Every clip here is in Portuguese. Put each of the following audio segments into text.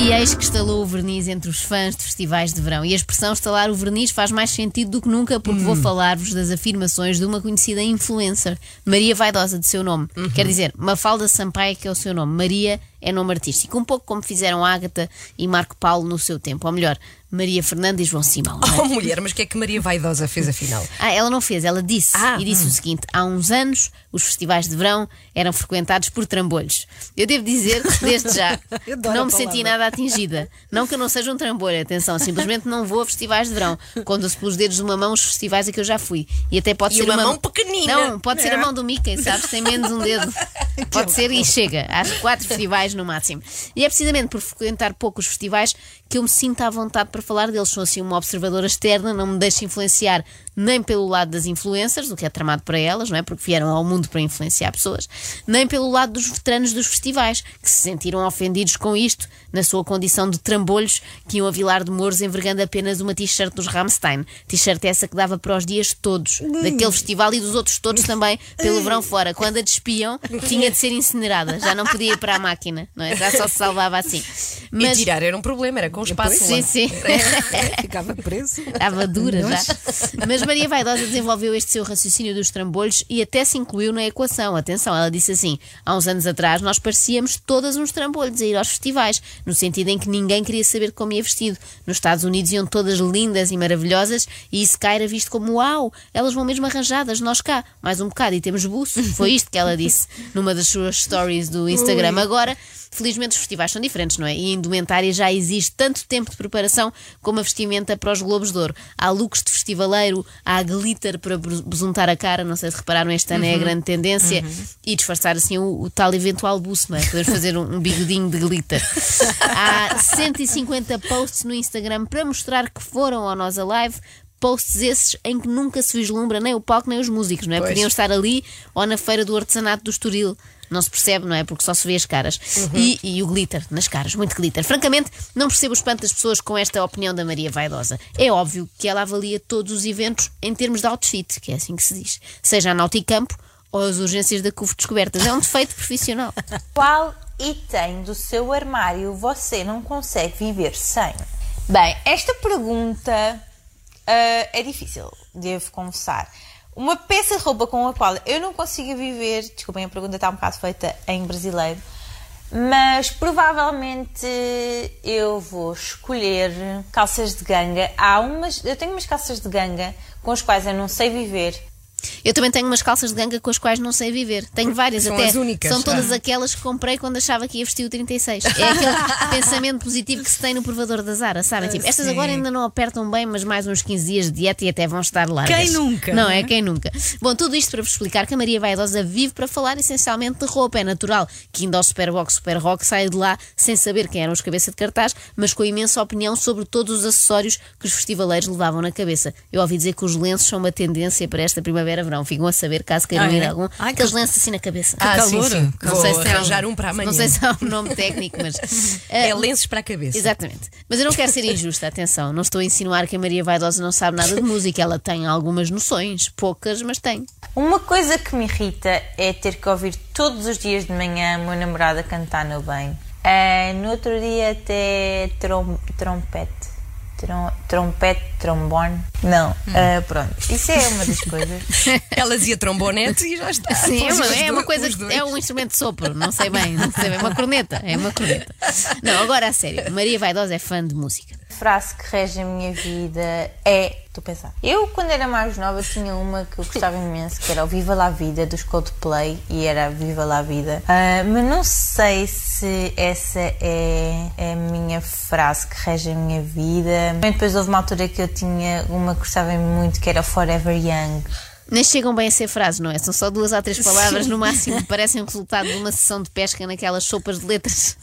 E eis que estalou o verniz entre os fãs de festivais de verão. E a expressão estalar o verniz faz mais sentido do que nunca, porque vou hum. falar-vos das afirmações de uma conhecida influencer, Maria Vaidosa, de seu nome. Uhum. Quer dizer, Mafalda Sampaio, que é o seu nome. Maria é nome artístico. Um pouco como fizeram Ágata e Marco Paulo no seu tempo. Ou melhor, Maria Fernanda e João Simão. é? Oh, mulher, mas o que é que Maria Vaidosa fez afinal? Ah, ela não fez, ela disse. Ah, e disse o seguinte: há uns anos os festivais de verão eram frequentados por trambolhos. Eu devo dizer, desde já, que não me senti nada atingida. Não que eu não seja um trambolho, atenção, simplesmente não vou a festivais de verão. Conto-se pelos dedos de uma mão os festivais a que eu já fui. E até pode E ser uma uma mão pequenina. Não, pode ser a mão do Mickey, sabes? Tem menos um dedo. Pode ser e chega. Às quatro festivais no máximo. E é precisamente por frequentar poucos festivais que eu me sinto à vontade para falar deles. Sou assim uma observadora externa, não me deixo influenciar nem pelo lado das influencers, o que é tramado para elas, não é? Porque vieram ao mundo para influenciar pessoas, nem pelo lado dos veteranos dos festivais, que se sentiram ofendidos com isto, na sua condição de trambolhos que iam a Vilar de Mouros envergando apenas uma t-shirt dos Rammstein. T-shirt essa que dava para os dias todos, daquele festival e dos outros todos também, pelo verão fora. Quando a despiam, tinha de ser incinerada, já não podia ir para a máquina, não é? Já só se salvava assim. E tirar era um problema, era com espaço. Sim, sim. Ficava preso. Estava dura já. Mas Maria Vaidosa desenvolveu este seu raciocínio dos trambolhos e até se incluiu na equação. Atenção, ela disse assim: há uns anos atrás nós parecíamos todas uns trambolhos a ir aos festivais, no sentido em que ninguém queria saber como ia vestido. Nos Estados Unidos iam todas lindas e maravilhosas e isso cá era visto como uau, elas vão mesmo arranjadas, nós cá, mais um bocado e temos buço. Foi isto que ela disse numa das suas stories do Instagram. Agora. Felizmente os festivais são diferentes, não é? E indumentária já existe tanto tempo de preparação como a vestimenta para os Globos de Ouro. Há looks de festivaleiro, há glitter para bes- besuntar a cara, não sei se repararam, este ano é a grande tendência, e disfarçar assim o, o tal eventual buço, não é? Podemos fazer um, um bigodinho de glitter. Há 150 posts no Instagram para mostrar que foram ao Nós Alive. Posts esses em que nunca se vislumbra nem o palco nem os músicos, não é? Pois. Podiam estar ali ou na feira do artesanato do Estoril. Não se percebe, não é? Porque só se vê as caras. E, e o glitter nas caras, muito glitter. Francamente, não percebo o espanto das pessoas com esta opinião da Maria Vaidosa. É óbvio que ela avalia todos os eventos em termos de outfit, que é assim que se diz. Seja a Nauticampo ou as urgências da CUF descobertas. É um defeito profissional. Qual item do seu armário você não consegue viver sem? Bem, esta pergunta é difícil, devo confessar. Uma peça de roupa com a qual eu não consigo viver, desculpem, a pergunta está um bocado feita em brasileiro, mas provavelmente eu vou escolher calças de ganga. Há umas, eu tenho umas calças de ganga com as quais eu não sei viver. Eu também tenho umas calças de ganga com as quais não sei viver. Tenho várias São até. as únicas. São todas aquelas que comprei quando achava que ia vestir o 36. É aquele pensamento positivo que se tem no provador da Zara, sabem? Tipo, estas sim. agora ainda não apertam bem, mas mais uns 15 dias de dieta e até vão estar largas. Quem nunca, Não é? é? Quem nunca? Bom, tudo isto para vos explicar que a Maria Vaidosa vive para falar essencialmente de roupa. É natural que indo ao Superbox Super Rock saia de lá sem saber quem eram os cabeça de cartaz, mas com imensa opinião sobre todos os acessórios que os festivaleiros levavam na cabeça. Eu ouvi dizer que os lenços são uma tendência para esta primavera-verão. Ficam a saber caso queiram Ah, ir é? a algum. Ai, Aqueles que- lenços assim na cabeça. Ah, calor. sim, sim. Não Vou sei se há arranjar um para amanhã. Não sei se há um nome técnico, mas. É Ah, lenços para a cabeça. Exatamente. Mas eu não quero ser injusta, atenção. Não estou a insinuar que a Maria Vaidosa não sabe nada de música. Ela tem algumas noções, poucas, mas tem. Uma coisa que me irrita é ter que ouvir todos os dias de manhã o meu namorado a cantar no banho. Ah, no outro dia até trom trompete. Trom trompete, trombone. Não, ah, pronto. Isso é uma das coisas. Ela dizia trombonete e já está. Sim, é uma, é uma coisa, dois. é um instrumento de sopro, não sei bem, não sei bem, uma corneta, é uma corneta. Não, agora a sério, Maria Vaidosa é fã de música. Frase que rege a minha vida é. Estou a pensar. Eu, quando era mais nova, tinha uma que eu gostava imenso, que era o Viva la Vida dos Coldplay, e era Viva la Vida. Ah, mas não sei se essa é, é a minha frase que rege a minha vida. Também Depois houve uma altura que eu tinha uma que gostava muito, que era Forever Young. Nem chegam bem a ser frases, não é? São só duas ou três palavras no máximo, parecem o resultado de uma sessão de pesca naquelas sopas de letras.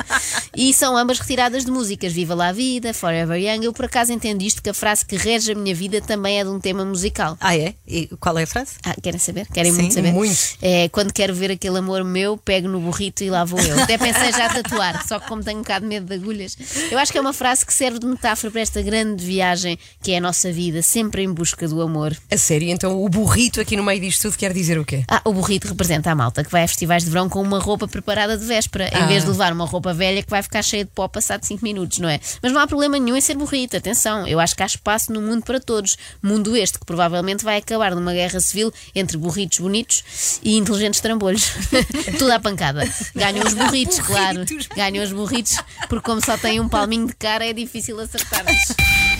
E são ambas retiradas de músicas. Viva lá a vida, Forever Young. Eu por acaso entendo isto que a frase que rege a minha vida também é de um tema musical. Ah, é? E qual é a frase? Ah, querem saber? Querem Sim, muito saber? muito. É, quando quero ver aquele amor meu, pego no burrito e lá vou eu. Até pensei já tatuar, só que como tenho um bocado de medo de agulhas. Eu acho que é uma frase que serve de metáfora para esta grande viagem que é a nossa vida, sempre em busca do amor. A sério, então o burrito burrito aqui no meio disto tudo quer dizer o quê? Ah, o burrito representa a malta que vai a festivais de verão com uma roupa preparada de véspera, em vez de levar uma roupa velha que vai ficar cheia de pó passado 5 minutos, não é? Mas não há problema nenhum em ser burrito, atenção, eu acho que há espaço no mundo para todos. Mundo este que provavelmente vai acabar numa guerra civil entre burritos bonitos e inteligentes trambolhos. Tudo à pancada. Ganham os burritos, claro. Ganham os burritos, porque como só têm um palminho de cara é difícil acertar-lhes.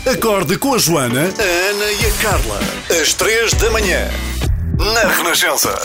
Acorde com a Joana, a Ana e a Carla. Às três da manhã. Na Renascença.